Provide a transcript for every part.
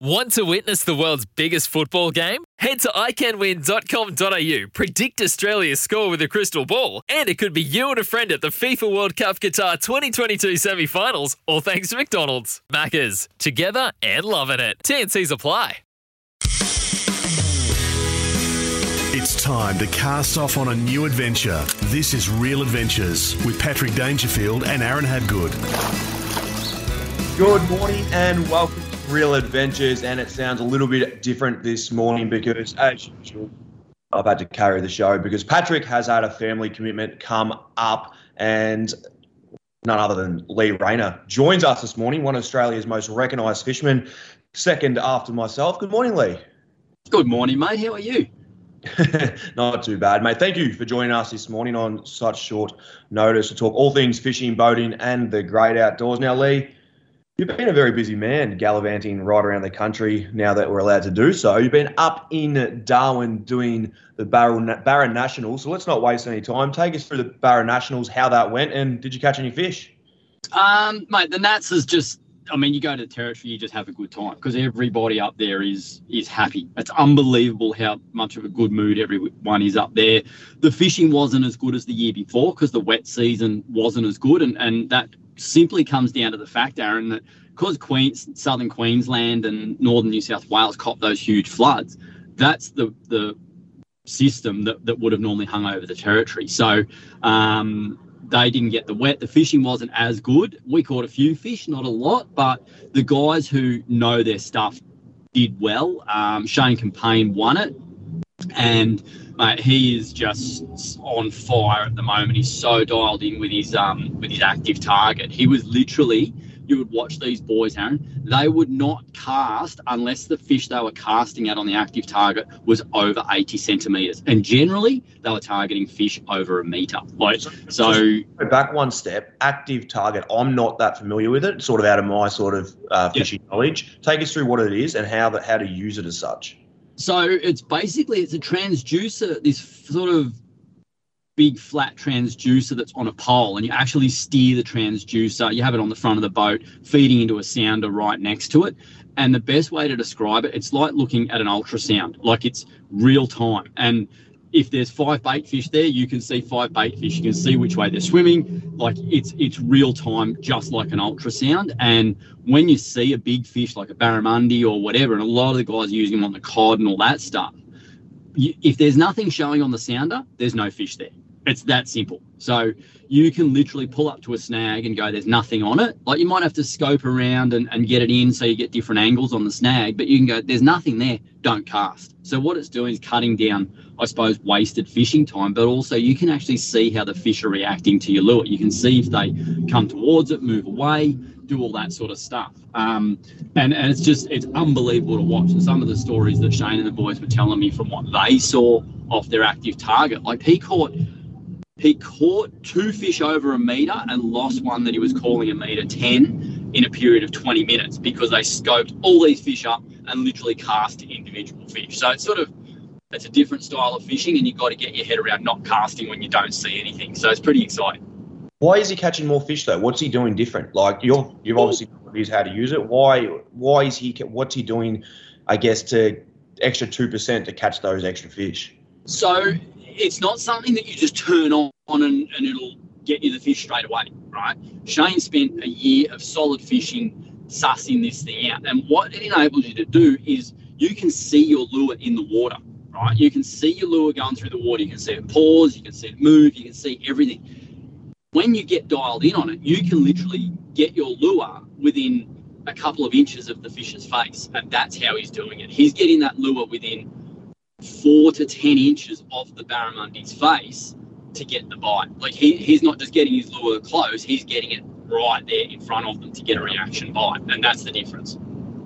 Want to witness the world's biggest football game? Head to iCanWin.com.au, predict Australia's score with a crystal ball, and it could be you and a friend at the FIFA World Cup Qatar 2022 semi finals, all thanks to McDonald's. Maccas, together and loving it. TNC's apply. It's time to cast off on a new adventure. This is Real Adventures with Patrick Dangerfield and Aaron Hadgood. Good morning and welcome to Real Adventures. And it sounds a little bit different this morning because, as usual, I've had to carry the show because Patrick has had a family commitment come up and none other than Lee Rayner joins us this morning, one of Australia's most recognised fishermen, second after myself. Good morning, Lee. Good morning, mate. How are you? Not too bad, mate. Thank you for joining us this morning on such short notice to talk all things fishing, boating, and the great outdoors. Now, Lee, You've been a very busy man gallivanting right around the country now that we're allowed to do so. You've been up in Darwin doing the Barra, Barra Nationals. So let's not waste any time. Take us through the Barra Nationals, how that went, and did you catch any fish? Um, mate, the Nats is just. I mean, you go to the territory, you just have a good time because everybody up there is is happy. It's unbelievable how much of a good mood everyone is up there. The fishing wasn't as good as the year before because the wet season wasn't as good, and, and that simply comes down to the fact, Aaron, that because Queens, southern Queensland and northern New South Wales caught those huge floods, that's the the system that, that would have normally hung over the territory. So um, they didn't get the wet. The fishing wasn't as good. We caught a few fish, not a lot, but the guys who know their stuff did well. Um, Shane Campaign won it, and mate, he is just on fire at the moment. He's so dialed in with his um with his active target. He was literally you would watch these boys, Aaron. They would not cast unless the fish they were casting at on the active target was over 80 centimeters, and generally they were targeting fish over a meter. Like so. so back one step. Active target. I'm not that familiar with it. Sort of out of my sort of uh, fishing yep. knowledge. Take us through what it is and how that how to use it as such. So it's basically it's a transducer, this sort of big flat transducer that's on a pole, and you actually steer the transducer. You have it on the front of the boat, feeding into a sounder right next to it. And the best way to describe it, it's like looking at an ultrasound, like it's real time. And if there's five bait fish there, you can see five bait fish. You can see which way they're swimming. Like it's it's real time, just like an ultrasound. And when you see a big fish like a barramundi or whatever, and a lot of the guys are using them on the cod and all that stuff, you, if there's nothing showing on the sounder, there's no fish there. It's that simple. So you can literally pull up to a snag and go, there's nothing on it. Like you might have to scope around and, and get it in so you get different angles on the snag, but you can go, there's nothing there, don't cast. So what it's doing is cutting down, I suppose, wasted fishing time, but also you can actually see how the fish are reacting to your lure. You can see if they come towards it, move away, do all that sort of stuff. Um, and, and it's just, it's unbelievable to watch. And some of the stories that Shane and the boys were telling me from what they saw off their active target, like he caught he caught two fish over a meter and lost one that he was calling a meter 10 in a period of 20 minutes because they scoped all these fish up and literally cast individual fish. So it's sort of it's a different style of fishing and you've got to get your head around not casting when you don't see anything. So it's pretty exciting. Why is he catching more fish though? What's he doing different? Like you're you've obviously used how to use it. Why why is he what's he doing I guess to extra 2% to catch those extra fish? So it's not something that you just turn on and, and it'll get you the fish straight away, right? Shane spent a year of solid fishing, sussing this thing out. And what it enables you to do is you can see your lure in the water, right? You can see your lure going through the water. You can see it pause, you can see it move, you can see everything. When you get dialed in on it, you can literally get your lure within a couple of inches of the fish's face. And that's how he's doing it. He's getting that lure within four to 10 inches off the barramundi's face to get the bite. Like he, he's not just getting his lure close, he's getting it right there in front of them to get a reaction bite. And that's the difference.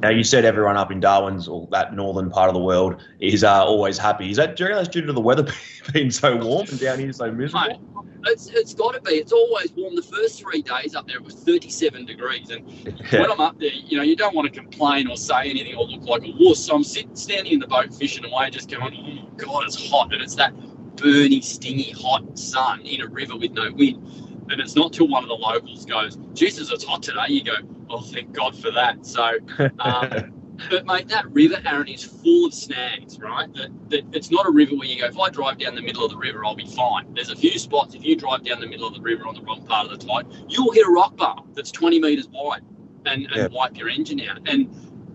Now, you said everyone up in Darwin's or that northern part of the world is uh, always happy. Is that, do you that's due to the weather being so warm and down here so miserable? Mate, it's, it's got to be. It's always warm. The first three days up there it was 37 degrees. And yeah. when I'm up there, you know, you don't want to complain or say anything or look like a wuss. So I'm sitting, standing in the boat fishing away, just going, oh, my God, it's hot. And it's that burny, stingy, hot sun in a river with no wind. And it's not till one of the locals goes, Jesus, it's hot today. You go, oh, thank God for that. So, um, But mate, that river, Aaron, is full of snags, right? That, that it's not a river where you go, if I drive down the middle of the river, I'll be fine. There's a few spots, if you drive down the middle of the river on the wrong part of the tide, you'll hit a rock bar that's 20 metres wide and, and wipe your engine out. And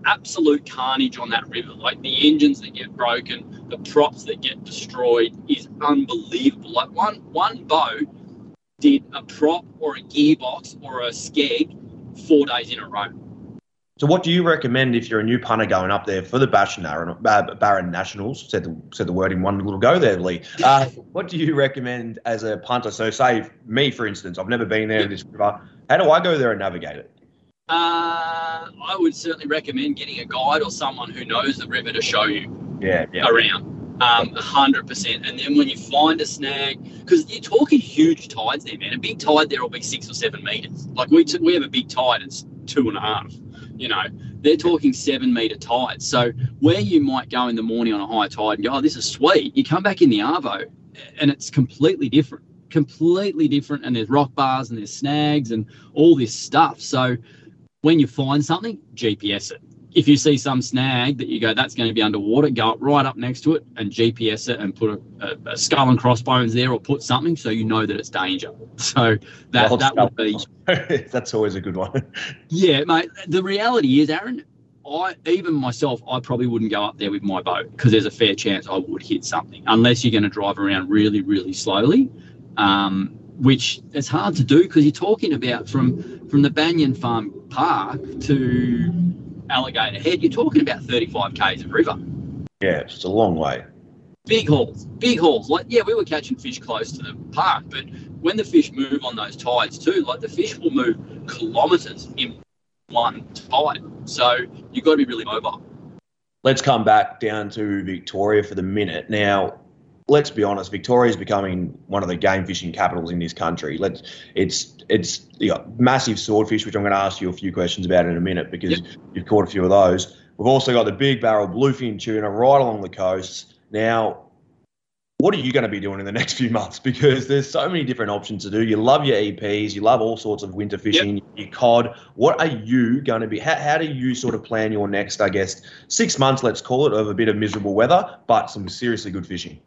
absolute carnage on that river. Like the engines that get broken, the props that get destroyed is unbelievable. Like one one boat did a prop or a gearbox or a skeg four days in a row. So, what do you recommend if you're a new punter going up there for the Bash Barron, uh, Barron Nationals? Said the, said the word in one little go there, Lee. Uh, what do you recommend as a punter? So, say me, for instance, I've never been there in this river. How do I go there and navigate it? Uh, I would certainly recommend getting a guide or someone who knows the river to show you Yeah, yeah. around. Um, 100%. And then when you find a snag, because you're talking huge tides there, man. A big tide there will be six or seven meters. Like we, t- we have a big tide, it's two and a half. You know, they're talking seven meter tides. So where you might go in the morning on a high tide and go, oh, this is sweet, you come back in the Arvo and it's completely different. Completely different. And there's rock bars and there's snags and all this stuff. So when you find something, GPS it. If you see some snag that you go, that's going to be underwater, go up right up next to it and GPS it and put a, a, a skull and crossbones there or put something so you know that it's danger. So that, that would be, That's always a good one. yeah, mate. The reality is, Aaron, I even myself, I probably wouldn't go up there with my boat because there's a fair chance I would hit something unless you're going to drive around really, really slowly. Um, which it's hard to do because you're talking about from from the Banyan Farm Park to Alligator Head, you're talking about 35 k's of river. yeah, it's a long way. Big hauls, big hauls. Like, yeah, we were catching fish close to the park, but when the fish move on those tides too, like the fish will move kilometres in one tide. So you've got to be really mobile. Let's come back down to Victoria for the minute. Now, let's be honest, Victoria is becoming one of the game fishing capitals in this country. Let's, it's it's you know, massive swordfish, which I'm going to ask you a few questions about in a minute because you've caught a few of those. We've also got the big barrel bluefin tuna right along the coast. Now, what are you going to be doing in the next few months? Because there's so many different options to do. You love your EPs, you love all sorts of winter fishing, your cod. What are you going to be? How, how do you sort of plan your next, I guess, six months, let's call it, of a bit of miserable weather, but some seriously good fishing?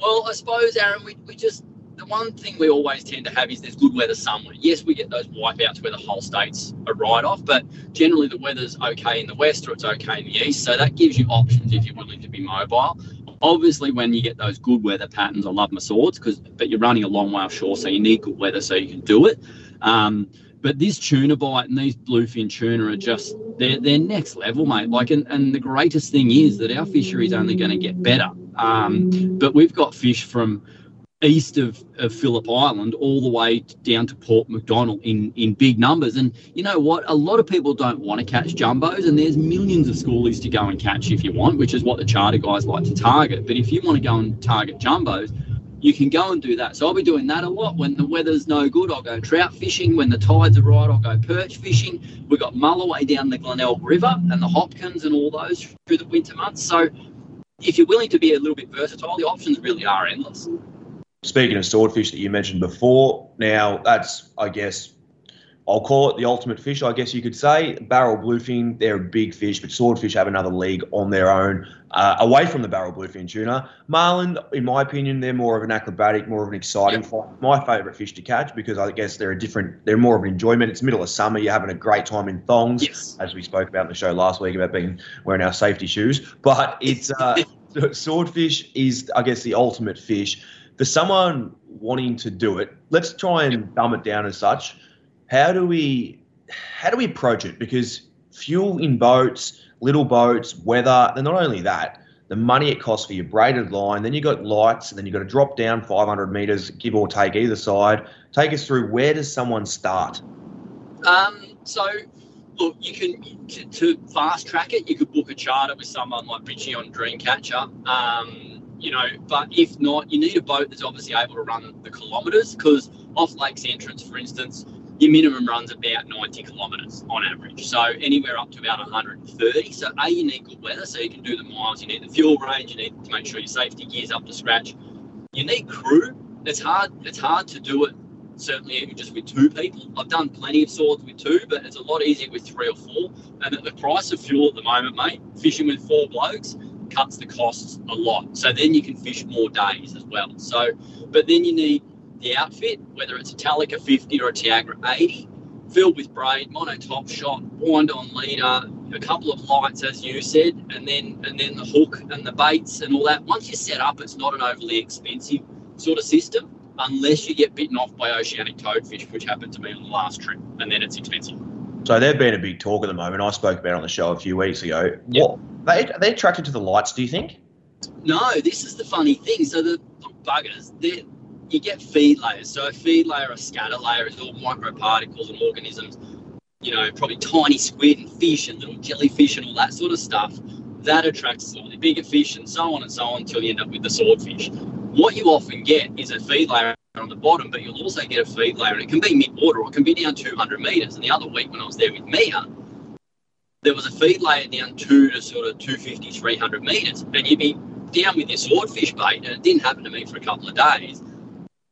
Well, I suppose, Aaron, we, we just the one thing we always tend to have is there's good weather somewhere. Yes, we get those wipeouts where the whole state's a write off, but generally the weather's okay in the west or it's okay in the east. So that gives you options if you're willing to be mobile. Obviously, when you get those good weather patterns, I love my swords because, but you're running a long way offshore, so you need good weather so you can do it. Um, but this tuna bite and these bluefin tuna are just they're, they're next level, mate. Like, and, and the greatest thing is that our fishery is only going to get better. Um, but we've got fish from east of, of Phillip Island all the way down to Port MacDonnell in, in big numbers. And you know what? A lot of people don't want to catch jumbos, and there's millions of schoolies to go and catch if you want, which is what the charter guys like to target. But if you want to go and target jumbos, you can go and do that. So I'll be doing that a lot. When the weather's no good, I'll go trout fishing. When the tides are right, I'll go perch fishing. We've got Mulloway down the Glenelg River and the Hopkins and all those through the winter months. So if you're willing to be a little bit versatile, the options really are endless. Speaking of swordfish that you mentioned before, now that's, I guess, I'll call it the ultimate fish, I guess you could say. Barrel bluefin, they're a big fish, but swordfish have another league on their own, uh, away from the barrel bluefin tuna. Marlin, in my opinion, they're more of an acrobatic, more of an exciting fight. My favourite fish to catch because I guess they're a different, they're more of an enjoyment. It's middle of summer, you're having a great time in thongs Yes. as we spoke about in the show last week about being wearing our safety shoes. But it's uh, swordfish is, I guess, the ultimate fish for someone wanting to do it. Let's try and dumb it down as such. How do we, how do we approach it? Because fuel in boats, little boats, weather, and not only that. The money it costs for your braided line, then you've got lights, and then you've got to drop down 500 meters, give or take either side. Take us through where does someone start? Um, so, look, you can to, to fast track it. You could book a charter with someone like Richie on Dreamcatcher. Um, you know, but if not, you need a boat that's obviously able to run the kilometres because off Lakes Entrance, for instance, your minimum runs about 90 kilometres on average. So anywhere up to about 130. So A, you need good weather so you can do the miles. You need the fuel range. You need to make sure your safety gear's up to scratch. You need crew. It's hard. It's hard to do it certainly just with two people. I've done plenty of swords with two, but it's a lot easier with three or four. And at the price of fuel at the moment, mate, fishing with four blokes cuts the costs a lot. So then you can fish more days as well. So, but then you need the outfit, whether it's a Talica 50 or a Tiagra 80, filled with braid, mono top shot, wind on leader, a couple of lights, as you said, and then and then the hook and the baits and all that. Once you set up, it's not an overly expensive sort of system, unless you get bitten off by oceanic toadfish, which happened to me on the last trip, and then it's expensive. So they've been a big talk at the moment. I spoke about it on the show a few weeks ago. Yep. What they are they attracted to the lights? Do you think? No, this is the funny thing. So the buggers, they you get feed layers. So a feed layer, a scatter layer is all microparticles and organisms, you know, probably tiny squid and fish and little jellyfish and all that sort of stuff. That attracts slightly bigger fish and so on and so on until you end up with the swordfish. What you often get is a feed layer on the bottom, but you'll also get a feed layer, and it can be mid-water or it can be down 200 metres. And the other week when I was there with Mia, there was a feed layer down two to sort of 250, 300 metres, and you'd be down with your swordfish bait, and it didn't happen to me for a couple of days.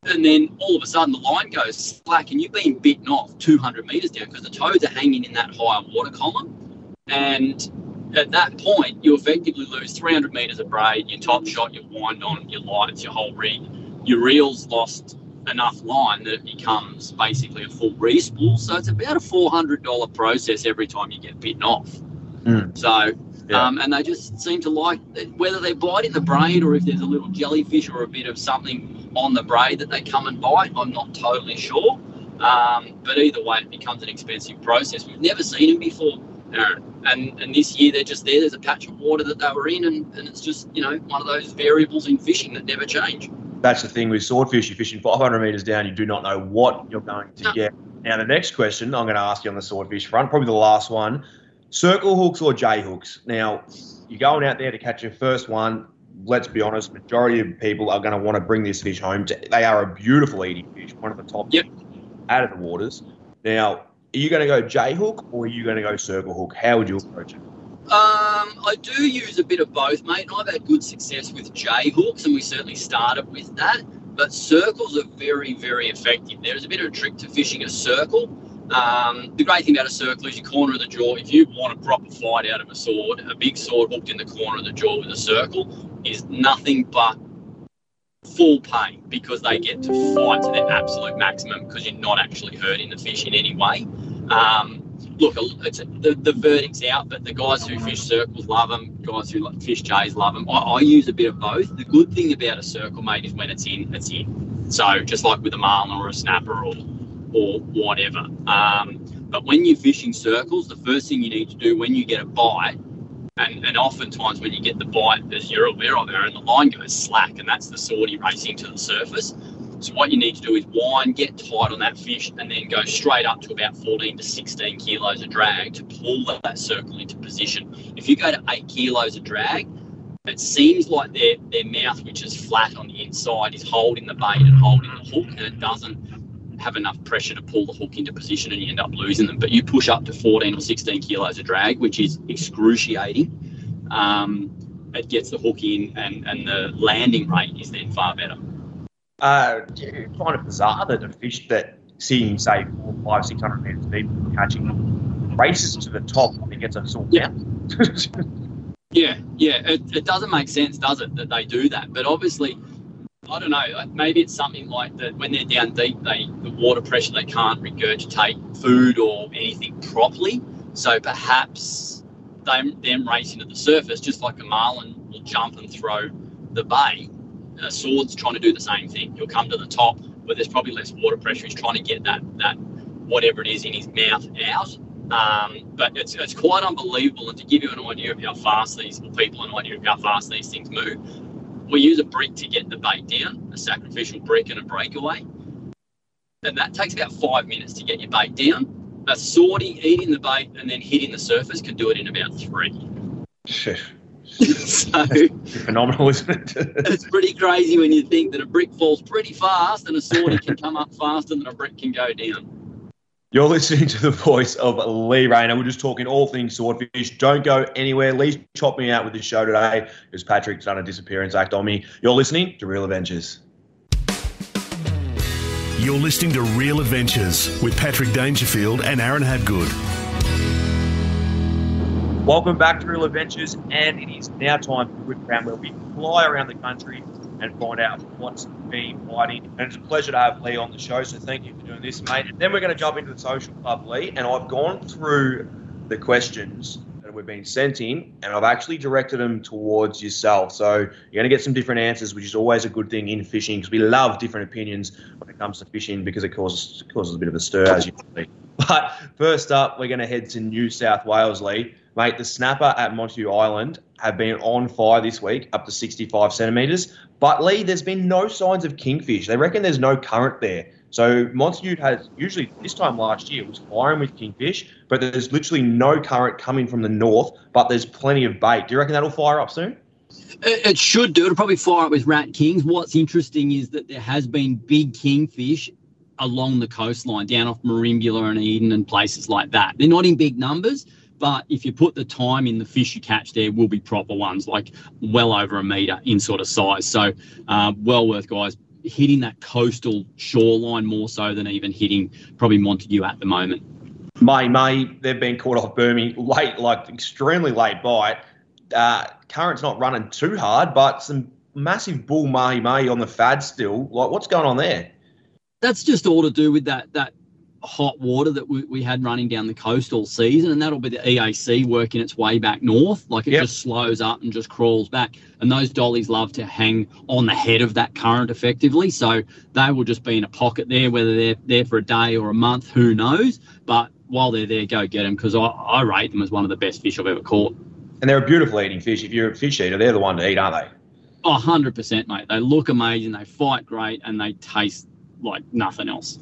And then all of a sudden the line goes slack, and you've been bitten off 200 metres down because the toads are hanging in that higher water column. And at that point, you effectively lose 300 metres of braid, your top shot, your wind on, your lights, your whole rig. Your reel's lost enough line that it becomes basically a full respool. So it's about a $400 process every time you get bitten off. Mm. So, Yeah. um, and they just seem to like whether they bite in the braid or if there's a little jellyfish or a bit of something on the braid that they come and bite. I'm not totally sure. Um, but either way, it becomes an expensive process. We've never seen them before, Aaron. And, and this year they're just there. There's a patch of water that they were in, and, and it's just, you know, one of those variables in fishing that never change. That's the thing with swordfish. You're fishing 500 metres down, you do not know what you're going to No. get. Now, the next question I'm going to ask you on the swordfish front, probably the last one circle hooks or J hooks? Now, you're going out there to catch your first one. Let's be honest, majority of people are going to want to bring this fish home. To, they are a beautiful eating fish, one of the top Yep. out of the waters. Now, are you going to go J hook or are you going to go circle hook? How would you approach it? Um, I do use a bit of both, mate. and I've had good success with J hooks, and we certainly started with that. But circles are very, very effective. There's a bit of a trick to fishing a circle. Um, the great thing about a circle is your corner of the jaw. If you want a proper fight out of a sword, a big sword hooked in the corner of the jaw with a circle is nothing but full pain because they get to fight to their absolute maximum because you're not actually hurting the fish in any way. Um, look, the, the verdict's out, but the guys who fish circles love them. Guys who fish jays love them. I, I use a bit of both. The good thing about a circle, mate, is when it's in, it's in. So just like with a marlin or a snapper or or whatever. Um, but when you're fishing circles, the first thing you need to do when you get a bite, and, and oftentimes when you get the bite, as you're aware of, Aaron, the line goes slack, and that's the swordie racing to the surface. So what you need to do is wind, get tight on that fish, and then go straight up to about 14 to 16 kilos of drag to pull that circle into position. If you go to eight kilos of drag, it seems like their their mouth, which is flat on the inside, is holding the bait and holding the hook, and it doesn't have enough pressure to pull the hook into position, and you end up losing them. But you push up to 14 or 16 kilos of drag, which is excruciating. Um, it gets the hook in, and, and the landing rate is then far better. Uh, you find it bizarre that a fish that sitting, say, four, five, six hundred meters deep, catching, races to the top when it gets a sore Yeah. down? Yeah, yeah. It, it doesn't make sense, does it, that they do that? But obviously, I don't know. Maybe it's something like that when they're down deep, they the water pressure they can't regurgitate food or anything properly. So perhaps them them racing to the surface, just like a marlin will jump and throw the bait. A sword's trying to do the same thing. He'll come to the top, but there's probably less water pressure. He's trying to get that that whatever it is in his mouth out. Um, but it's, it's quite unbelievable. And to give you an idea of how fast these people an idea of how fast these things move, we use a brick to get the bait down, a sacrificial brick and a breakaway. And that takes about five minutes to get your bait down. A swordie eating the bait and then hitting the surface can do it in about three. so Phenomenal, isn't it? it's pretty crazy when you think that a brick falls pretty fast and a swordie can come up faster than a brick can go down. You're listening to the voice of Lee Rayner. We're just talking all things swordfish. Don't go anywhere. Lee's chopped me out with this show today because Patrick's done a disappearance act on me. You're listening to Real Adventures. You're listening to Real Adventures with Patrick Dangerfield and Aaron Hadgood. Welcome back to Real Adventures, and it is now time for Whip Round where we fly around the country and find out what's been fighting. And it's a pleasure to have Lee on the show, so thank you for doing this, mate. And then we're going to jump into the social club, Lee, and I've gone through the questions that we've been sent in, and I've actually directed them towards yourself. So you're going to get some different answers, which is always a good thing in fishing because we love different opinions when it comes to fishing because it causes, causes a bit of a stir, as you see. But first up, we're going to head to New South Wales, Lee. Mate, the snapper at Montague Island have been on fire this week, up to 65 centimetres. But Lee, there's been no signs of kingfish. They reckon there's no current there. So Montague has usually this time last year was firing with kingfish, but there's literally no current coming from the north. But there's plenty of bait. Do you reckon that'll fire up soon? It, should do. It'll probably fire up with rat kings. What's interesting is that there has been big kingfish along the coastline, down off Merimbula and Eden and places like that. They're not in big numbers, but if you put the time in, the fish you catch there will be proper ones, like well over a metre in sort of size. So, uh, well worth guys hitting that coastal shoreline more so than even hitting probably Montague at the moment. May, May, they've been caught off Burmy late, like extremely late bite. Uh, current's not running too hard, but some massive bull mahi mahi on the fad still. Like, what's going on there? That's just all to do with that that hot water that we, we had running down the coast all season, and that'll be the EAC working its way back north. Like it Yep. just slows up and just crawls back. And those dollies love to hang on the head of that current effectively. So they will just be in a pocket there, whether they're there for a day or a month, who knows. But while they're there, go get them because I, I rate them as one of the best fish I've ever caught. And they're a beautiful eating fish. If you're a fish eater, they're the one to eat, aren't they? Oh, 100%, mate. They look amazing, they fight great, and they taste like nothing else.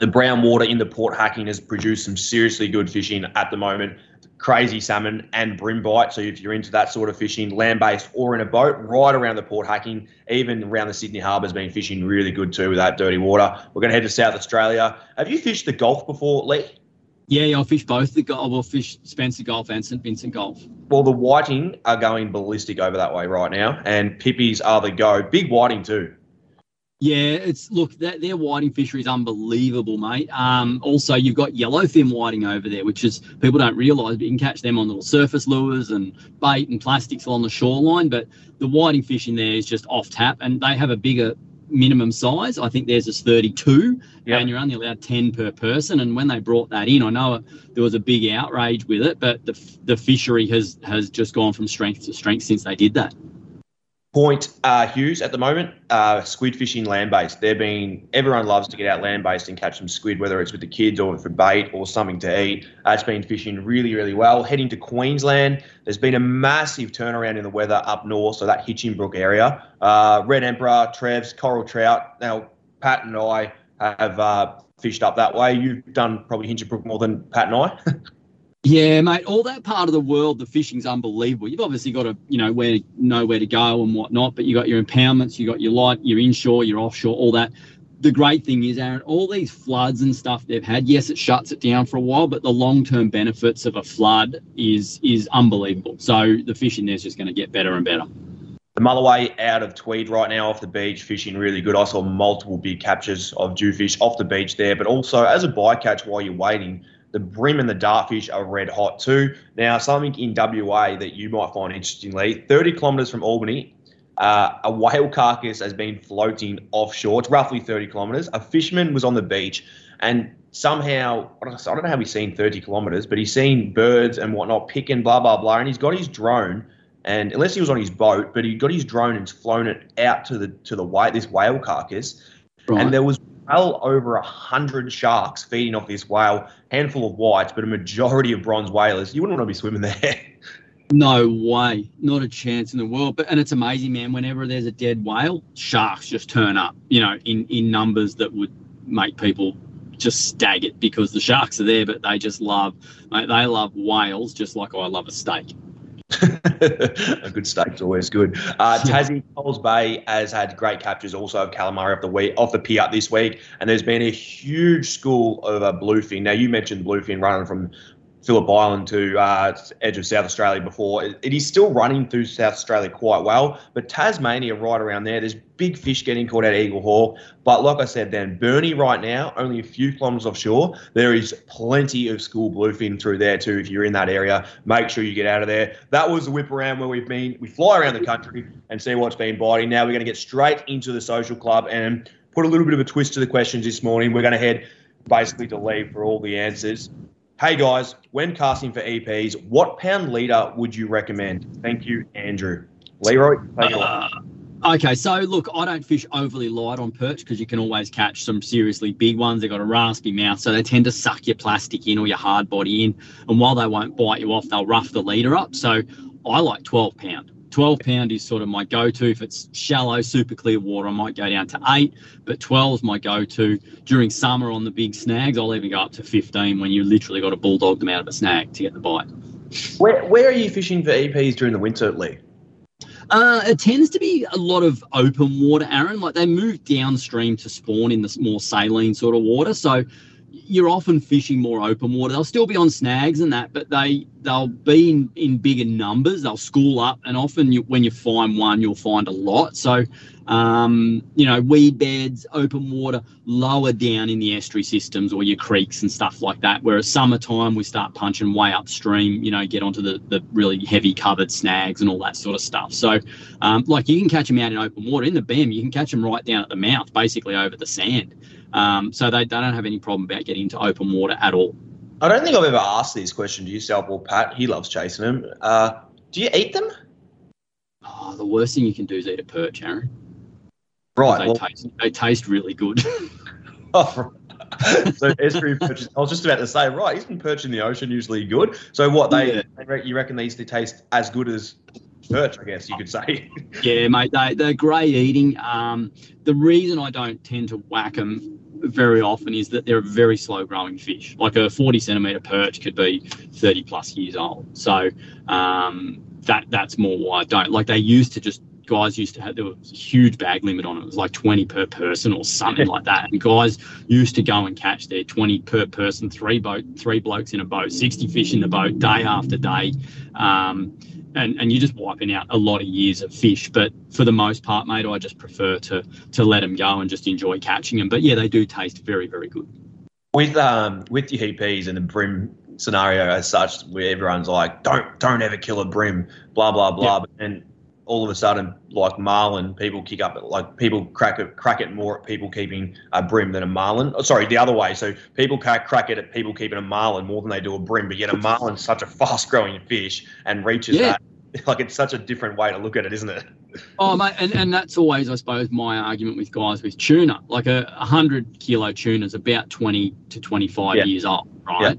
The brown water in the Port Hacking has produced some seriously good fishing at the moment. Crazy salmon and bream bite. So if you're into that sort of fishing, land based or in a boat, right around the Port Hacking, even around the Sydney Harbour has been fishing really good too with that dirty water. We're going to head to South Australia. Have you fished the Gulf before, Lee? Yeah, yeah, I'll fish both the golf. Well, fish Spencer Gulf and St Vincent Gulf. Well, the whiting are going ballistic over that way right now, and pippies are the go. Big whiting too. Yeah, it's look that their whiting fishery is unbelievable, mate. Um, also, you've got yellowfin whiting over there, which is people don't realise, but you can catch them on little surface lures and bait and plastics along the shoreline. But the whiting fish in there is just off tap, and they have a bigger minimum size. I think theirs is 32, Yep. and you're only allowed 10 per person. And when they brought that in, I know it, there was a big outrage with it, but the the fishery has has just gone from strength to strength since they did that. Point uh, Hughes at the moment, uh, squid fishing land based. They're being everyone loves to get out land based and catch some squid, whether it's with the kids or for bait or something to eat. Uh, it's been fishing really, really well. Heading to Queensland, there's been a massive turnaround in the weather up north, so that Hinchinbrook area. Uh, Red Emperor, Trevs, coral trout. Now Pat and I have uh, fished up that way. You've done probably Hinchinbrook more than Pat and I. Yeah, mate. All that part of the world, the fishing's unbelievable. You've obviously got to, you know, where know where to go and whatnot. But you got your impoundments, you got your light, your inshore, your offshore, all that. The great thing is, Aaron, all these floods and stuff they've had. Yes, it shuts it down for a while, but the long-term benefits of a flood is is unbelievable. So the fishing there's just going to get better and better. The Mulloway out of Tweed right now off the beach, fishing really good. I saw multiple big captures of jewfish off the beach there, but also as a bycatch while you're waiting, the bream and the dartfish are red hot too. Now, something in WA that you might find interestingly 30 kilometres from Albany, uh, a whale carcass has been floating offshore. It's roughly 30 kilometres. A fisherman was on the beach and somehow, I don't know how he's seen 30 kilometres, but he's seen birds and whatnot picking, blah, blah, blah. And he's got his drone. And unless he was on his boat, but he got his drone and flown it out to the to the whale, this whale carcass, Right. and there was well over a hundred sharks feeding off this whale, handful of whites, but a majority of bronze whalers. You wouldn't want to be swimming there. No way, not a chance in the world. But and it's amazing, man. Whenever there's a dead whale, sharks just turn up. You know, in in numbers that would make people just staggered because the sharks are there, but they just love, they love whales just like I love a steak. a good steak's always good. Uh, Tassie Coles Bay has had great captures also of calamari off the week, off the pier this week, and there's been a huge school of bluefin. Now you mentioned bluefin running from Phillip Island to uh, edge of South Australia before. It, is still running through South Australia quite well, but Tasmania right around there, there's big fish getting caught at Eagle Hawk. But like I said, then Burnie right now, only a few kilometres offshore, there is plenty of school bluefin through there too. If you're in that area, make sure you get out of there. That was the whip around where we've been. We fly around the country and see what's been biting. Now we're going to get straight into the social club and put a little bit of a twist to the questions this morning. We're going to head basically to leave for all the answers. Hey guys, when casting for EPs, what pound leader would you recommend? Thank you, Andrew. Leroy. Uh, okay, so look, I don't fish overly light on perch because you can always catch some seriously big ones. They've got a raspy mouth, so they tend to suck your plastic in or your hard body in. And while they won't bite you off, they'll rough the leader up. So I like 12 pound. 12 pound is sort of my go-to. If it's shallow, super clear water, I might go down to eight, but 12 is my go-to. During summer on the big snags, I'll even go up to 15 when you literally got to bulldog them out of a snag to get the bite. Where, where are you fishing for EPs during the winter, Lee? Uh, it tends to be a lot of open water, Aaron. Like they move downstream to spawn in the more saline sort of water. So you're often fishing more open water. They'll still be on snags and that, but they they'll be in, in bigger numbers. They'll school up, and often you, when you find one, you'll find a lot. So, um, you know, weed beds, open water, lower down in the estuary systems or your creeks and stuff like that. Whereas summertime, we start punching way upstream. You know, get onto the the really heavy covered snags and all that sort of stuff. So, um, like you can catch them out in open water in the BEM. You can catch them right down at the mouth, basically over the sand. Um, so they, they don't have any problem about getting into open water at all. I don't think I've ever asked this question to yourself or Pat. He loves chasing them. Uh, do you eat them? Oh, the worst thing you can do is eat a perch, Aaron. Right. They, Well, taste, they taste really good. oh, so estuary perch. I was just about to say, right? Isn't perch in the ocean usually good? So what they, Yeah. they you reckon they taste as good as perch? I guess you could say. yeah, mate, they, they're great eating. Um, the reason I don't tend to whack them very often is that they're a very slow growing fish. Like a 40 centimetre perch could be 30 plus years old. So um, that that's more why I don't. Like they used to just guys used to have there was a huge bag limit on it. It was like 20 per person or something like that. And guys used to go and catch their 20 per person, three boat, three blokes in a boat, 60 fish in the boat, day after day. Um, and, and you're just wiping out a lot of years of fish. But for the most part, mate, I just prefer to to let them go and just enjoy catching them. But yeah, they do taste very, very good. with um with your EPs and the bream scenario as such, where everyone's like, don't don't ever kill a bream, blah blah blah, Yeah. then all of a sudden, like marlin, people kick up like people crack it crack it more at people keeping a bream than a marlin. Oh, sorry, the other way. So people crack crack it at people keeping a marlin more than they do a bream, but yet a marlin's such a fast growing fish and reaches Yeah. that. Like it's such a different way to look at it, isn't it? Oh, mate, and, and that's always, I suppose, my argument with guys with tuna. Like a 100 kilo tuna is about 20 to 25 Yeah. years old, right?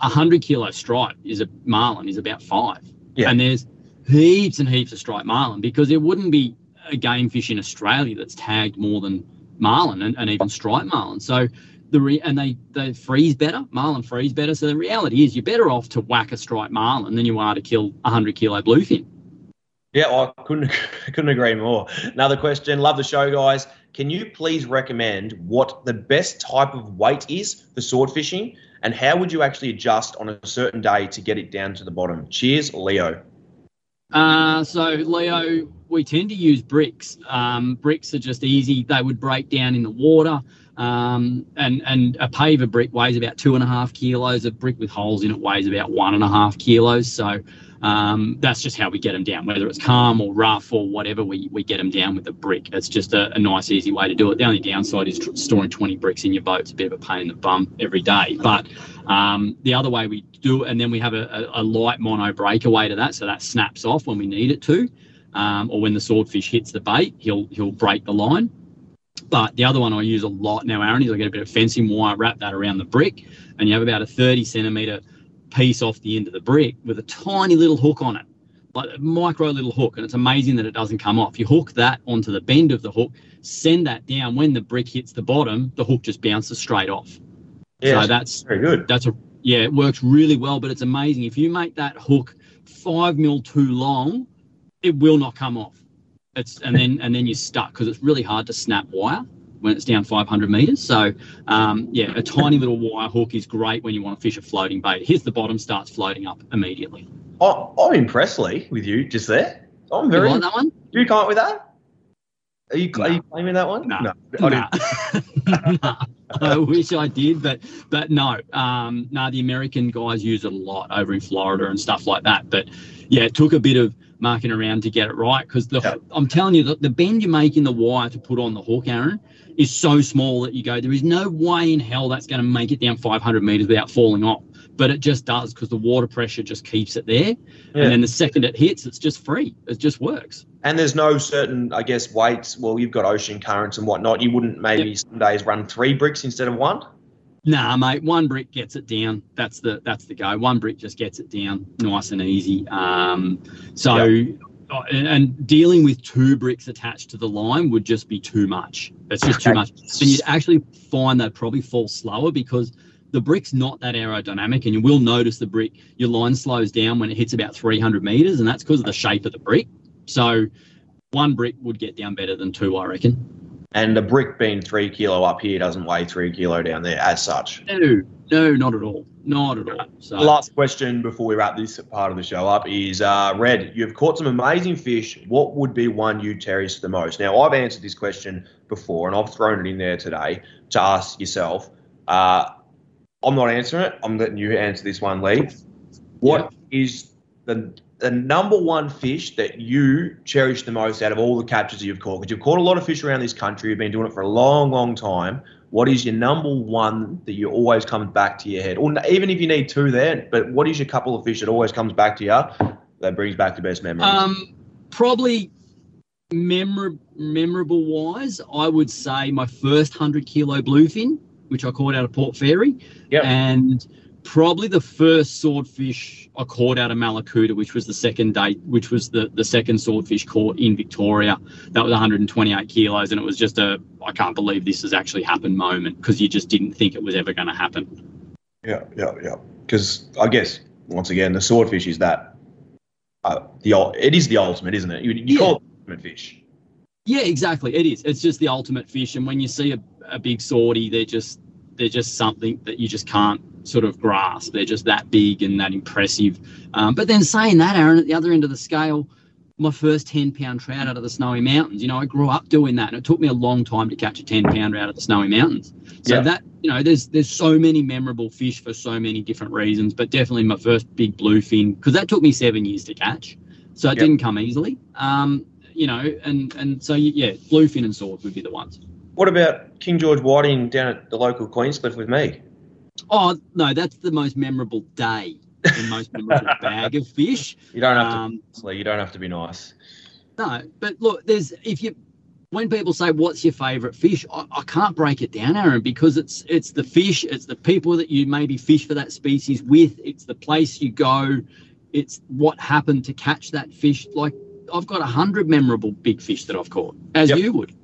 A 100 kilo stripe is a marlin is about five. Yeah. And there's heaps and heaps of striped marlin because there wouldn't be a game fish in Australia that's tagged more than marlin and, and even striped marlin. So the re- and they they freeze better. Marlin freeze better. So the reality is you're better off to whack a striped marlin than you are to kill a 100 kilo bluefin. Yeah, I couldn't couldn't agree more. Another question. Love the show, guys. Can you please recommend what the best type of weight is for sword fishing, and how would you actually adjust on a certain day to get it down to the bottom? Cheers, Leo. Uh, so Leo, we tend to use bricks. Um, bricks are just easy. They would break down in the water. Um, and, and a paver brick weighs about two and a half kilos. A brick with holes in it weighs about one and a half kilos. So um, that's just how we get them down, whether it's calm or rough or whatever, we, we get them down with a brick. It's just a, a nice, easy way to do it. The only downside is tr- storing 20 bricks in your boat. It's a bit of a pain in the bum every day. But um, the other way we do it, and then we have a, a, a light mono breakaway to that, so that snaps off when we need it to, um, or when the swordfish hits the bait, he'll he'll break the line. But the other one I use a lot now, Aaron, is I get a bit of fencing wire, wrap that around the brick, and you have about a 30 centimeter piece off the end of the brick with a tiny little hook on it, like a micro little hook, and it's amazing that it doesn't come off. You hook that onto the bend of the hook, send that down. When the brick hits the bottom, the hook just bounces straight off. Yeah, so that's very good. that's a yeah, it works really well, but it's amazing. If you make that hook five mil too long, it will not come off. It's and then and then you're stuck because it's really hard to snap wire. When it's down 500 meters. So, um, yeah, a tiny little wire hook is great when you want to fish a floating bait. Here's the bottom, starts floating up immediately. Oh, I'm impressed, Lee, with you just there. I'm very. You like that one? Do you come up with that? Are you, No. are you claiming that one? No. no. I wish I did, but but no. Um, no, the American guys use it a lot over in Florida and stuff like that. But yeah, it took a bit of marking around to get it right because the Yeah. I'm telling you, the, the bend you make in the wire to put on the hook, Aaron, is so small that you go, there is no way in hell that's going to make it down 500 meters without falling off. But it just does because the water pressure just keeps it there. Yeah. And then the second it hits, it's just free. It just works. And there's no certain, I guess, weights. Well, you've got ocean currents and whatnot. You wouldn't maybe some days run three bricks instead of one. Nah, mate. One brick gets it down. That's the that's the go. One brick just gets it down, nice and easy. Um, so, uh, and, and dealing with two bricks attached to the line would just be too much. It's just too much. And you'd actually find they'd probably fall slower because the brick's not that aerodynamic, and you will notice the brick. Your line slows down when it hits about 300 meters, and that's because of the shape of the brick. So, one brick would get down better than two, I reckon. And the brick being three kilo up here doesn't weigh three kilo down there as such. No, no, not at all. Not at all. So, The last question before we wrap this part of the show up is uh, Red, you've caught some amazing fish. What would be one you cherish the most? Now, I've answered this question before and I've thrown it in there today to ask yourself. Uh, I'm not answering it. I'm letting you answer this one, Lee. What is the the number one fish that you cherish the most out of all the captures you've caught? Because you've caught a lot of fish around this country. You've been doing it for a long, long time. What is your number one that you always comes back to your head? Or even if you need two there, but what is your couple of fish that always comes back to you that brings back the best memories? Um, probably memor- memorable wise, I would say my first hundred kilo bluefin, which I caught out of Port Fairy, Yep. and probably the first swordfish I caught out of Mallacoota, which was the second day, which was the the second swordfish caught in Victoria. That was 128 kilos, and it was just a I can't believe this has actually happened moment because you just didn't think it was ever going to happen. yeah, yeah, yeah. Because I guess once again, the swordfish is that uh, the it is the ultimate, isn't it? You, you Yeah. call it the ultimate fish. Yeah, exactly. It is. It's just the ultimate fish, and when you see a, a big swordie, they're just they're just something that you just can't sort of grasp. They're just that big and that impressive. Um, but then saying that, Aaron, at the other end of the scale, my first ten pound trout out of the Snowy Mountains. You know, I grew up doing that, and it took me a long time to catch a ten pounder out of the Snowy Mountains. So Yeah. that you know, there's there's so many memorable fish for so many different reasons. But definitely my first big bluefin because that took me seven years to catch, so it Yep. didn't come easily. Um, you know, and and so yeah, bluefin and sword would be the ones. What about King George Whiting down at the local Queenscliff with me? Oh no, that's the most memorable day, the most memorable bag of fish. You don't have to. Um, Lee, You don't have to be nice. no, but look, there's if you when people say what's your favorite fish, I, I can't break it down, Aaron, because it's it's the fish, it's the people that you maybe fish for that species with, it's the place you go, it's what happened to catch that fish. Like I've got a hundred memorable big fish that I've caught, as Yep. you would.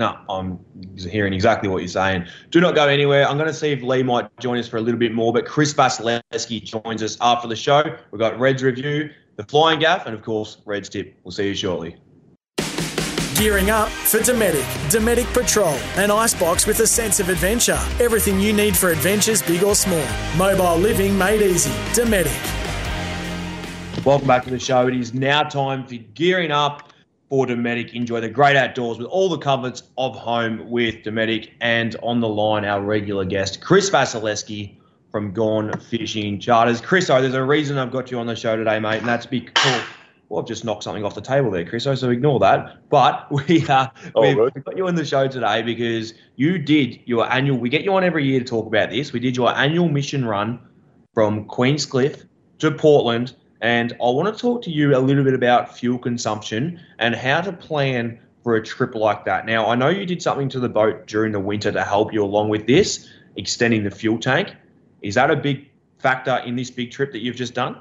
No, I'm hearing exactly what you're saying. Do not go anywhere. I'm going to see if Lee might join us for a little bit more, but Chris Vasilevsky joins us after the show. We've got Red's review, the flying gaff, and of course, Red's tip. We'll see you shortly. Gearing up for Dometic. Dometic Patrol, an icebox with a sense of adventure. Everything you need for adventures, big or small. Mobile living made easy. Dometic. Welcome back to the show. It is now time for gearing up for Dometic. Enjoy the great outdoors with all the comforts of home with Dometic. And on the line, our regular guest, Chris Vasilevsky from Gone Fishing Charters. Chris, oh, there's a reason I've got you on the show today, mate, and that's because. Well, I've just knocked something off the table there, Chris, so ignore that. But we uh, Oh, we've got you on the show today because you did your annual. We get you on every year to talk about this. We did your annual mission run from Queenscliff to Portland, and I want to talk to you a little bit about fuel consumption and how to plan for a trip like that. Now, I know you did something to the boat during the winter to help you along with this, extending the fuel tank. Is that a big factor in this big trip that you've just done?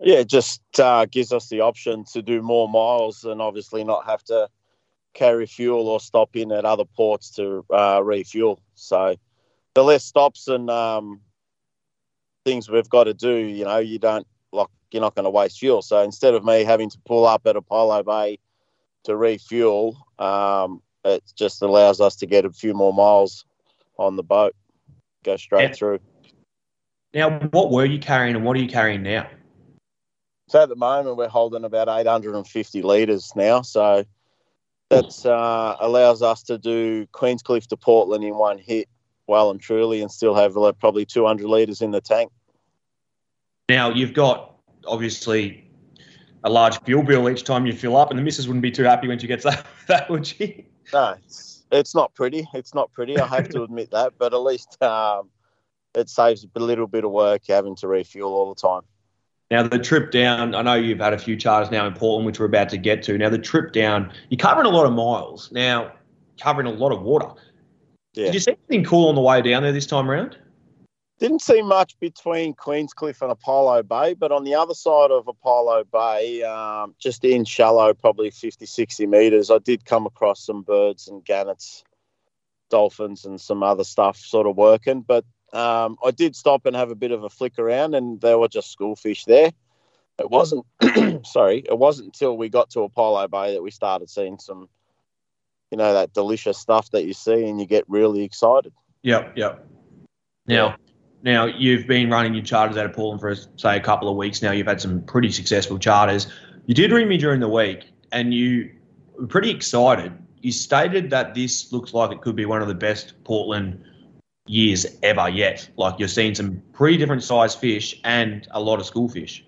Yeah, it just uh, gives us the option to do more miles and obviously not have to carry fuel or stop in at other ports to uh, refuel. So the less stops and um, things we've got to do, you know, you don't like you're not going to waste fuel. So instead of me having to pull up at Apollo Bay to refuel, um, it just allows us to get a few more miles on the boat, go straight through. Now, what were you carrying and what are you carrying now? So at the moment, we're holding about 850 litres now. So that uh, allows us to do Queenscliff to Portland in one hit, well and truly, and still have probably 200 litres in the tank. Now, you've got obviously a large fuel bill each time you fill up, and the missus wouldn't be too happy when she gets that, that would she? No, it's, it's not pretty. It's not pretty. I have to admit that, but at least um, it saves a little bit of work having to refuel all the time. Now, the trip down, I know you've had a few charters now in Portland, which we're about to get to. Now, the trip down, you're covering a lot of miles. Now, covering a lot of water. Yeah. Did you see anything cool on the way down there this time around? Didn't see much between Queenscliff and Apollo Bay, but on the other side of Apollo Bay, um, just in shallow, probably 50, 60 metres, I did come across some birds and gannets, dolphins, and some other stuff sort of working. But um, I did stop and have a bit of a flick around, and there were just schoolfish there. It wasn't, sorry, it wasn't until we got to Apollo Bay that we started seeing some, you know, that delicious stuff that you see and you get really excited. Yep, yep. Now, now you've been running your charters out of Portland for say a couple of weeks now. You've had some pretty successful charters. You did ring me during the week, and you were pretty excited. You stated that this looks like it could be one of the best Portland years ever yet. Like you're seeing some pretty different sized fish and a lot of schoolfish.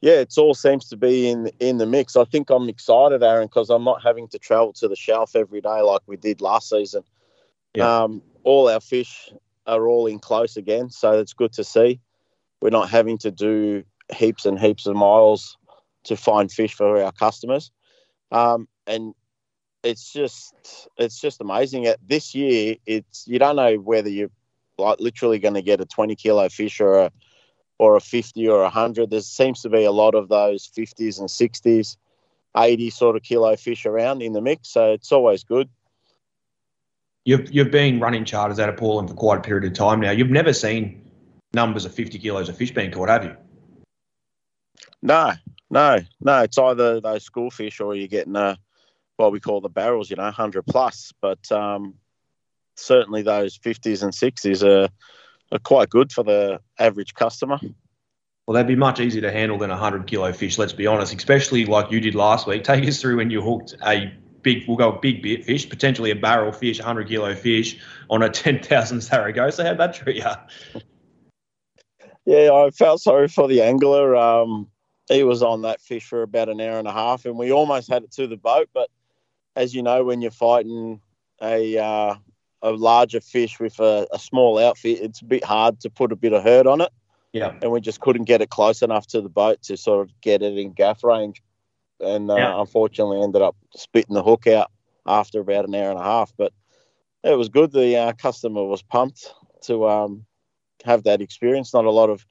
yeah, it's all seems to be in in the mix. I think I'm excited, Aaron, because I'm not having to travel to the shelf every day like we did last season. Yeah. Um, all our fish are all in close again, so it's good to see. We're not having to do heaps and heaps of miles to find fish for our customers, um, and it's just it's just amazing. At this year, it's you don't know whether you're like literally going to get a 20 kilo fish or a or a 50 or a 100. There seems to be a lot of those 50s and 60s, 80 sort of kilo fish around in the mix. So it's always good. You've you've been running charters out of Portland for quite a period of time now. You've never seen numbers of 50 kilos of fish being caught, have you? No, no, no. It's either those school fish or you're getting uh, what we call the barrels, you know, 100 plus. But um, certainly those 50s and 60s are, are quite good for the average customer. Well, they'd be much easier to handle than a 100 kilo fish, let's be honest, especially like you did last week. Take us through when you hooked a big, we'll go big bit fish, potentially a barrel fish, 100 kilo fish on a 10,000 Saragosa. How'd that treat you? Yeah, I felt sorry for the angler. Um, he was on that fish for about an hour and a half, and we almost had it to the boat. But as you know, when you're fighting a uh, a larger fish with a, a small outfit, it's a bit hard to put a bit of hurt on it, Yeah. and we just couldn't get it close enough to the boat to sort of get it in gaff range. And uh, Yeah. unfortunately, ended up spitting the hook out after about an hour and a half. But it was good. The uh, customer was pumped to um, have that experience. Not a lot of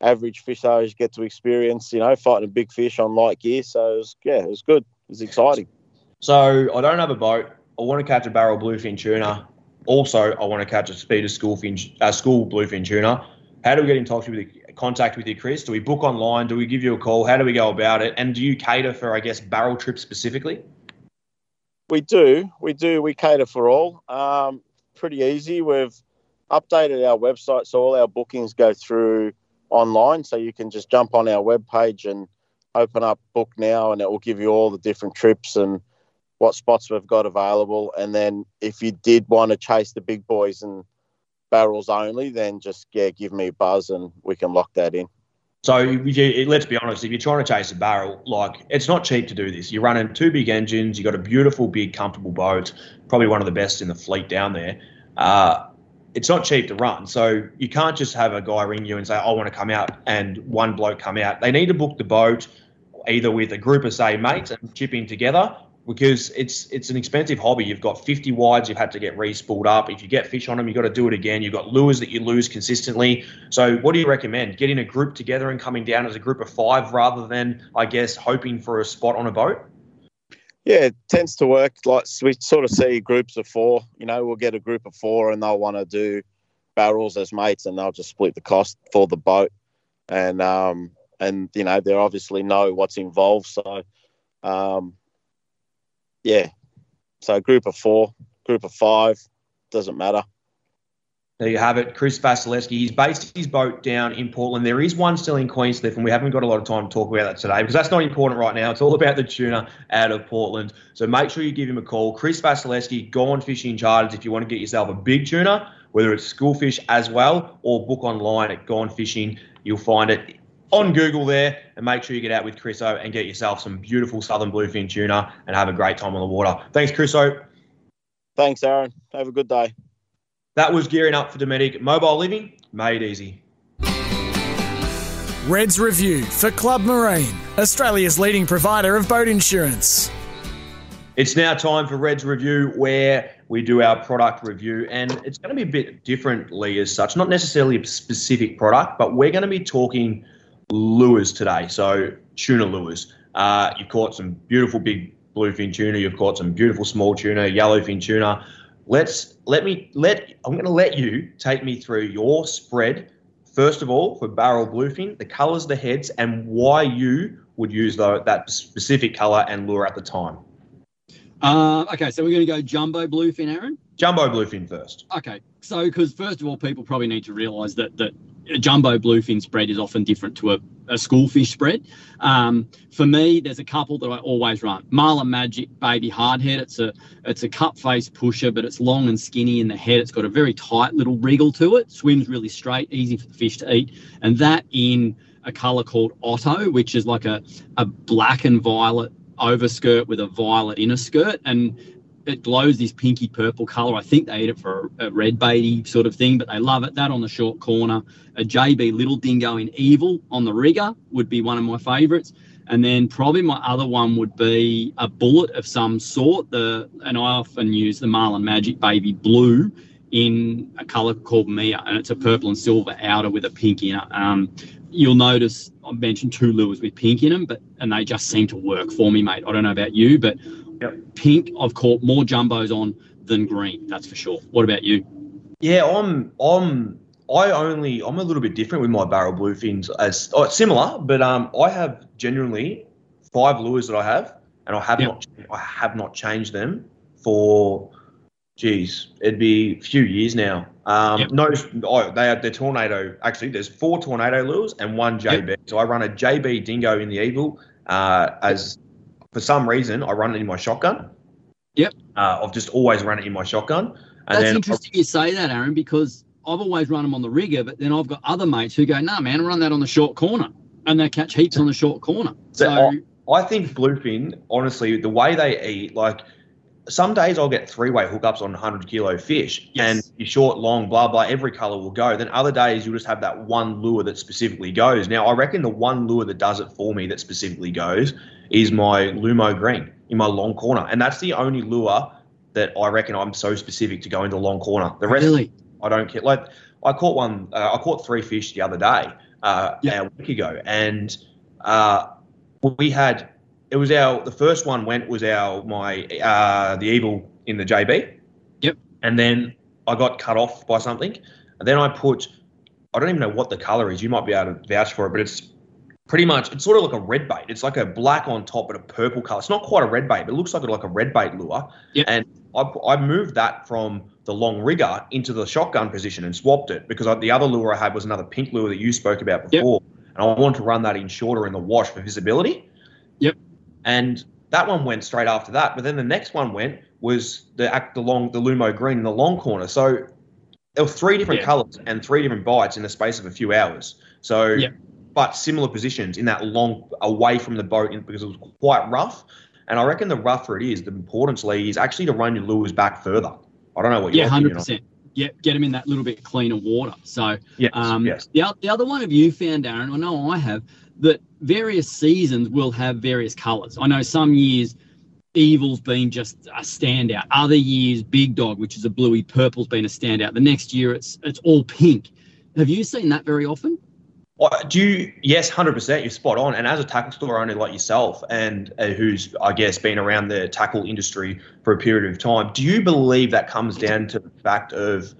average fish owners get to experience, you know, fighting a big fish on light gear. So it was, yeah, it was good. It was exciting. So I don't have a boat. I want to catch a barrel bluefin tuna. Also, I want to catch a speeder schoolfin, uh, school bluefin tuna. How do we get in touch with you, contact with you, Chris? Do we book online? Do we give you a call? How do we go about it? And do you cater for, I guess, barrel trips specifically? We do, we do, we cater for all. Um, pretty easy. We've updated our website so all our bookings go through online. So you can just jump on our webpage and open up Book Now, and it will give you all the different trips and what spots we've got available. And then if you did want to chase the big boys and barrels only, then just yeah, give me a buzz and we can lock that in. So you, let's be honest, if you're trying to chase a barrel, like it's not cheap to do this. You're running two big engines. You've got a beautiful, big, comfortable boat, probably one of the best in the fleet down there. Uh, it's not cheap to run. So you can't just have a guy ring you and say, I want to come out and one bloke come out. They need to book the boat either with a group of, say, mates and chip in together because it's it's an expensive hobby. You've got 50 wides you've had to get re-spooled up. If you get fish on them, you've got to do it again. You've got lures that you lose consistently. So what do you recommend? Getting a group together and coming down as a group of five rather than, I guess, hoping for a spot on a boat? Yeah, it tends to work. Like we sort of see groups of four. You know, we'll get a group of four, and they'll want to do barrels as mates, and they'll just split the cost for the boat. And um, and you know, they obviously know what's involved. So, um, yeah, So group of four, group of five, doesn't matter. There you have it, Chris Vasilevsky. He's based his boat down in Portland. There is one still in Queenscliff, and we haven't got a lot of time to talk about that today because that's not important right now. It's all about the tuna out of Portland. So make sure you give him a call. Chris Vasilevsky, Gone Fishing Charters if you want to get yourself a big tuna, whether it's school fish as well or book online at Gone Fishing. You'll find it on Google there, and make sure you get out with Chriso and get yourself some beautiful southern bluefin tuna and have a great time on the water. Thanks, Chriso. Thanks, Aaron. Have a good day. That was gearing up for Dometic Mobile Living, made easy. Reds Review for Club Marine, Australia's leading provider of boat insurance. It's now time for Reds Review where we do our product review, and it's going to be a bit differently as such, not necessarily a specific product, but we're going to be talking lures today. So, tuna lures. Uh, you've caught some beautiful big bluefin tuna, you've caught some beautiful small tuna, yellowfin tuna. Let's let me let I'm going to let you take me through your spread first of all for barrel bluefin, the colours, the heads, and why you would use the, that specific colour and lure at the time. Uh, okay, so we're going to go jumbo bluefin, Aaron. Jumbo bluefin first. Okay, so because first of all, people probably need to realise that that a jumbo bluefin spread is often different to a, a school fish spread. Um, for me, there's a couple that I always run. Marlin Magic Baby Hardhead. It's a it's a cup face pusher, but it's long and skinny in the head. It's got a very tight little wriggle to it. Swims really straight, easy for the fish to eat, and that in a colour called Otto, which is like a, a black and violet overskirt with a violet inner skirt. And it glows this pinky purple color. I think they eat it for a red baity sort of thing, but they love it. That on the short corner. A JB Little Dingo in Evil on the rigger would be one of my favorites. And then probably my other one would be a bullet of some sort. The and I often use the Marlin Magic Baby Blue in a color called Mia, and it's a purple and silver outer with a pink inner. Um, you'll notice I mentioned two lures with pink in them, but and they just seem to work for me, mate. I don't know about you, but Yep. Pink, I've caught more jumbos on than green. That's for sure. What about you? Yeah, I'm. I'm. I only. I'm a little bit different with my barrel bluefins. As oh, similar, but um, I have generally five lures that I have, and I have yep. not. I have not changed them for. Geez, it'd be a few years now. Um, yep. No, oh, they have the tornado. Actually, there's four tornado lures and one JB. Yep. So I run a JB Dingo in the Evil uh, as for some reason, I run it in my shotgun. Yep. Uh, I've just always run it in my shotgun. And That's interesting I've, you say that, Aaron, because I've always run them on the rigger, but then I've got other mates who go, "Nah, man, run that on the short corner," and they catch heaps on the short corner. So, I, I think bluefin, honestly, the way they eat, like some days I'll get three way hookups on 100 kilo fish yes. and you short, long, blah, blah, every color will go. Then other days you'll just have that one lure that specifically goes. Now, I reckon the one lure that does it for me that specifically goes is my Lumo Green in my long corner. And that's the only lure that I reckon I'm so specific to go into long corner. The rest, really? I don't care. Like, I caught one, uh, I caught three fish the other day, uh, yeah. a week ago, and uh, we had, it was our, the first one went was our, my, uh, the Evil in the JB. Yep. And then I got cut off by something. And then I put, I don't even know what the color is. You might be able to vouch for it, but it's pretty much it's sort of like a red bait. It's like a black on top but a purple color. It's not quite a red bait, but it looks like a, like a red bait lure. Yep. And I, I moved that from the long rigger into the shotgun position and swapped it because I, the other lure I had was another pink lure that you spoke about before, yep. and I wanted to run that in shorter in the wash for visibility. Yep. And that one went straight after that, but then the next one went was the act the long the Lumo green in the long corner. So there were three different yeah. colors and three different bites in the space of a few hours. So yep but similar positions in that long away from the boat because it was quite rough. And I reckon the rougher it is, the importance, Lee, is actually to run your lures back further. I don't know what. You Yeah, hundred percent. Yeah, get them in that little bit cleaner water. So, yes, um, yes. The, the other one of you found, Aaron, I know I have, that various seasons will have various colours. I know some years Evil's been just a standout. Other years, Big Dog, which is a bluey purple's been a standout. The next year, it's it's all pink. Have you seen that very often? Do you? Yes, hundred percent. You're spot on. And as a tackle store owner like yourself, and uh, who's I guess been around the tackle industry for a period of time, do you believe that comes down to the fact of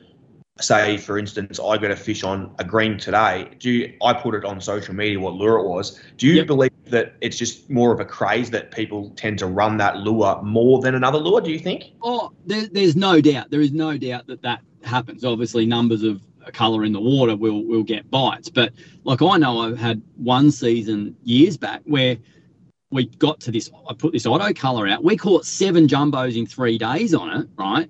say, for instance, I got a fish on a green today. Do you, I put it on social media what lure it was? Do you Yep. believe that it's just more of a craze that people tend to run that lure more than another lure? Do you think? Oh, there, there's no doubt. There is no doubt that that happens. Obviously, numbers of colour in the water will will get bites. But like I know, I've had one season years back where we got to this. I put this auto colour out. We caught seven jumbos in three days on it, right?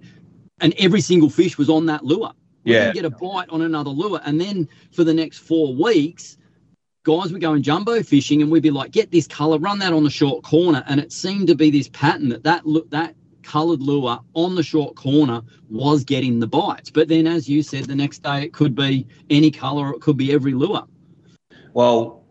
And every single fish was on that lure. We Yeah. didn't get a bite on another lure. And then for the next four weeks, guys were going jumbo fishing, and we'd be like, "Get this colour, run that on the short corner." And it seemed to be this pattern that that look that coloured lure on the short corner was getting the bites. But then, as you said, the next day it could be any colour, it could be every lure. Well,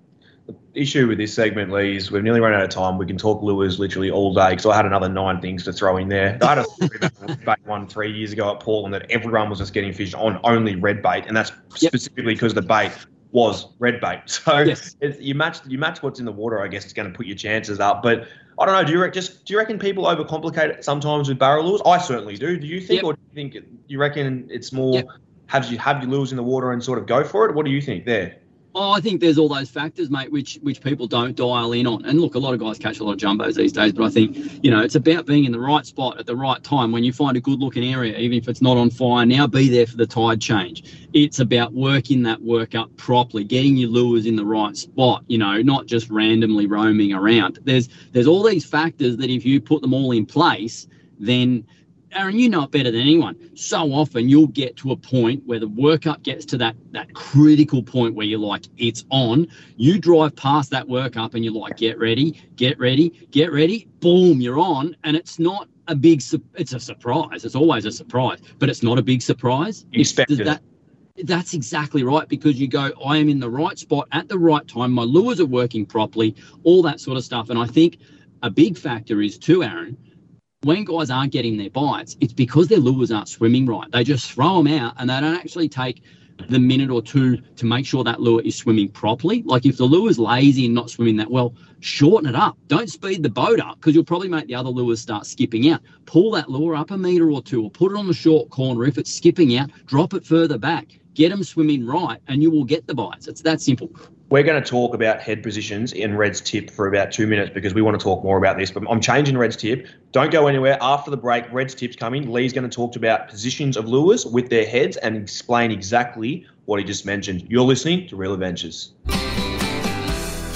the issue with this segment, Lee, is we've nearly run out of time. We can talk lures literally all day because I had another nine things to throw in there. I had a story about bait one three years ago at Portland that everyone was just getting fish on only red bait, and that's Yep. specifically because the bait was red bait. So Yes. you match you match what's in the water. I guess it's going to put your chances up. But I don't know. Do you rec- just do you reckon people overcomplicate it sometimes with barrel lures? I certainly do. Do you think, Yep. or do you think you reckon it's more Yep. have you have your lures in the water and sort of go for it? What do you think there? Oh, I think there's all those factors, mate, which which people don't dial in on. And look, a lot of guys catch a lot of jumbos these days, but I think you know it's about being in the right spot at the right time. When you find a good looking area, even if it's not on fire, now be there for the tide change. It's about working that work up properly, getting your lures in the right spot. You know, not just randomly roaming around. There's there's all these factors that if you put them all in place, then Aaron, you know it better than anyone. So often you'll get to a point where the workup gets to that that critical point where you're like, it's on. You drive past that workup and you're like, get ready, get ready, get ready. Boom, you're on, and it's not a big. su- It's a surprise. It's always a surprise, but it's not a big surprise. You expected that. That's exactly right because you go, I am in the right spot at the right time. My lures are working properly, all that sort of stuff. And I think a big factor is too, Aaron, when guys aren't getting their bites, it's because their lures aren't swimming right. They just throw them out and they don't actually take the minute or two to make sure that lure is swimming properly. Like if the lure's lazy and not swimming that well, shorten it up. Don't speed the boat up because you'll probably make the other lures start skipping out. Pull that lure up a meter or two or put it on the short corner. If it's skipping out, drop it further back. Get them swimming right and you will get the bites. It's that simple. We're going to talk about head positions in Red's tip for about two minutes because we want to talk more about this. But I'm changing Red's tip. Don't go anywhere. After the break, Red's tip's coming. Lee's going to talk about positions of lures with their heads and explain exactly what he just mentioned. You're listening to Real Adventures.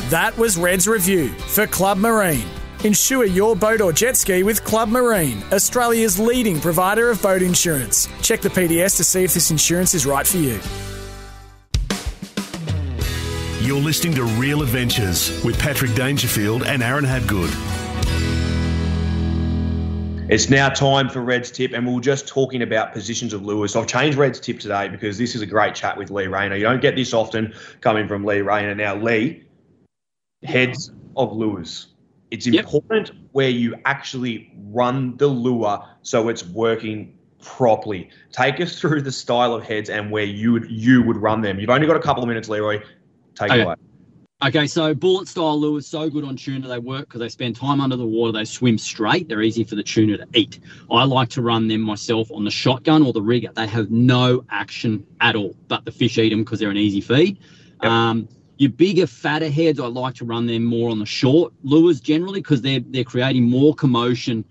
That was Red's review for Club Marine. Insure your boat or jet ski with Club Marine, Australia's leading provider of boat insurance. Check the PDS to see if this insurance is right for you. You're listening to Real Adventures with Patrick Dangerfield and Aaron Hadgood. It's now time for Red's tip, and we we're just talking about positions of lures. So I've changed Red's tip today because this is a great chat with Lee Rayner. You don't get this often coming from Lee Rayner. Now, Lee, heads of lures. It's Yep. important where you actually run the lure so it's working properly. Take us through the style of heads and where you would you would run them. You've only got a couple of minutes, Leroy. Take Okay. away. Okay, so bullet style lures so good on tuna. They work because they spend time under the water. They swim straight. They're easy for the tuna to eat. I like to run them myself on the shotgun or the rigger. They have no action at all, but the fish eat them because they're an easy feed. Yep. Um, your bigger, fatter heads, I like to run them more on the short lures generally because they're they're creating more commotion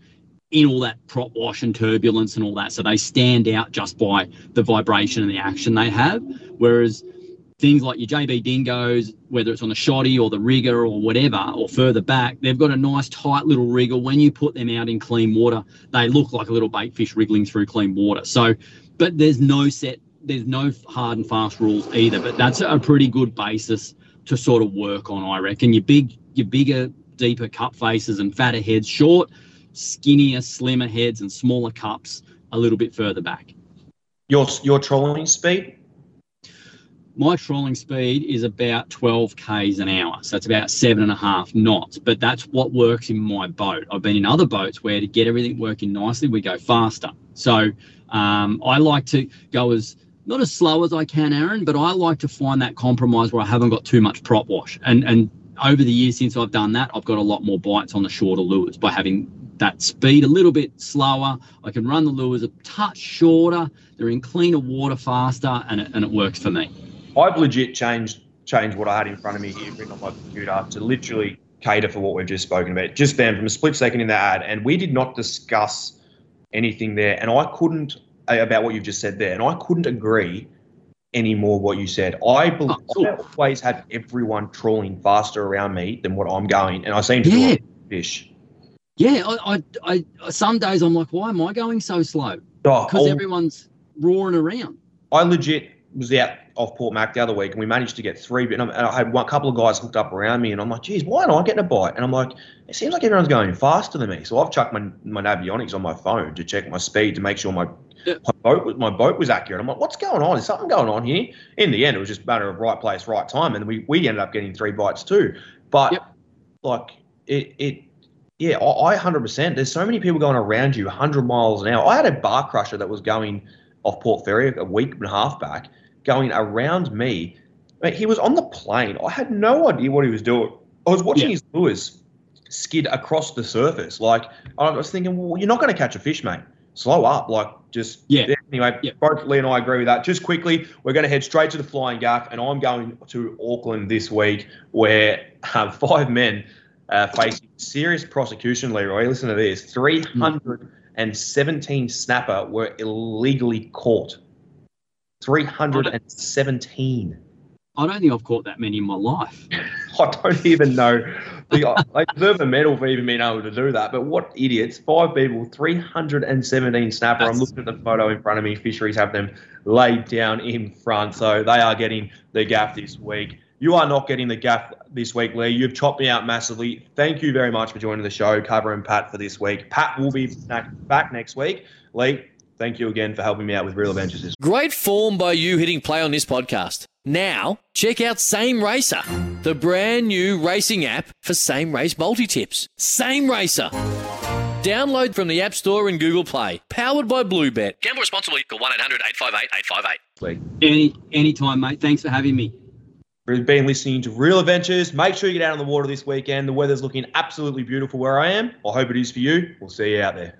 in all that prop wash and turbulence and all that. So they stand out just by the vibration and the action they have. Whereas things like your JB dingoes, whether it's on the shoddy or the rigger or whatever, or further back, they've got a nice tight little rigger. When you put them out in clean water, they look like a little bait fish wriggling through clean water. So, but there's no set, there's no hard and fast rules either. But that's a pretty good basis to sort of work on, I reckon. Your big, your bigger, deeper cup faces and fatter heads, short, skinnier, slimmer heads, and smaller cups a little bit further back. Your your trolling speed. My trolling speed is about 12 k's an hour so it's about seven and a half knots but that's what works in my boat i've been in other boats where to get everything working nicely we go faster so um, i like to go as not as slow as i can aaron but i like to find that compromise where i haven't got too much prop wash and and over the years since i've done that i've got a lot more bites on the shorter lures by having that speed a little bit slower. I can run the lures a touch shorter. They're in cleaner water faster, and it, and it works for me. I've legit changed changed what I had in front of me here written on my computer to literally cater for what we've just spoken about. Just then, from a split second in the ad, and we did not discuss anything there, and I couldn't about what you've just said there, and I couldn't agree any more what you said. I believe Oh. I always have everyone trawling faster around me than what I'm going, and I seem to Yeah. fish. Yeah, I, I, I, some days I'm like, why am I going so slow? Oh, Because I'll- everyone's roaring around. I legit was out off Port Mac the other week, and we managed to get three. But and I had one couple of guys hooked up around me, and I'm like, "Geez, why am I getting a bite?" And I'm like, "It seems like everyone's going faster than me." So I've chucked my my navionics on my phone to check my speed to make sure my Yeah. my boat was- my boat was accurate. I'm like, "What's going on? Is something going on here?" In the end, it was just a matter of right place, right time, and we we ended up getting three bites too. But Yep. like it it. Yeah, I I 100%. There's so many people going around you 100 miles an hour. I had a bar crusher that was going off Port Fairy a week and a half back, going around me. He was on the plane. I had no idea what he was doing. I was watching Yeah. his lures skid across the surface. Like I was thinking, well, you're not going to catch a fish, mate. Slow up. Like just Yeah. Anyway, Yeah. both Lee and I agree with that. Just quickly, we're going to head straight to the flying gaff, and I'm going to Auckland this week, where uh, five men uh, facing serious prosecution. Leroy, listen to this: 317 snapper were illegally caught. 317. I don't think I've caught that many in my life. I don't even know. The, uh, they deserve a medal for even being able to do that. But what idiots! Five people, 317 snapper. I'm looking at the photo in front of me. Fisheries have them laid down in front. So they are getting the gaff this week. You are not getting the gaff this week, Lee. You've chopped me out massively. Thank you very much for joining the show, Cover and Pat for this week. Pat will be back next week. Lee, thank you again for helping me out with Real Adventures this Great form by you hitting play on this podcast. Now, check out Same Racer, the brand new racing app for same race multi tips. Same Racer. Download from the App Store and Google Play. Powered by Bluebet. Gamble responsibly. Call 1 800 858 858. Any anytime, mate. Thanks for having me. You've been listening to Real Adventures. Make sure you get out on the water this weekend. The weather's looking absolutely beautiful where I am. I hope it is for you. We'll see you out there.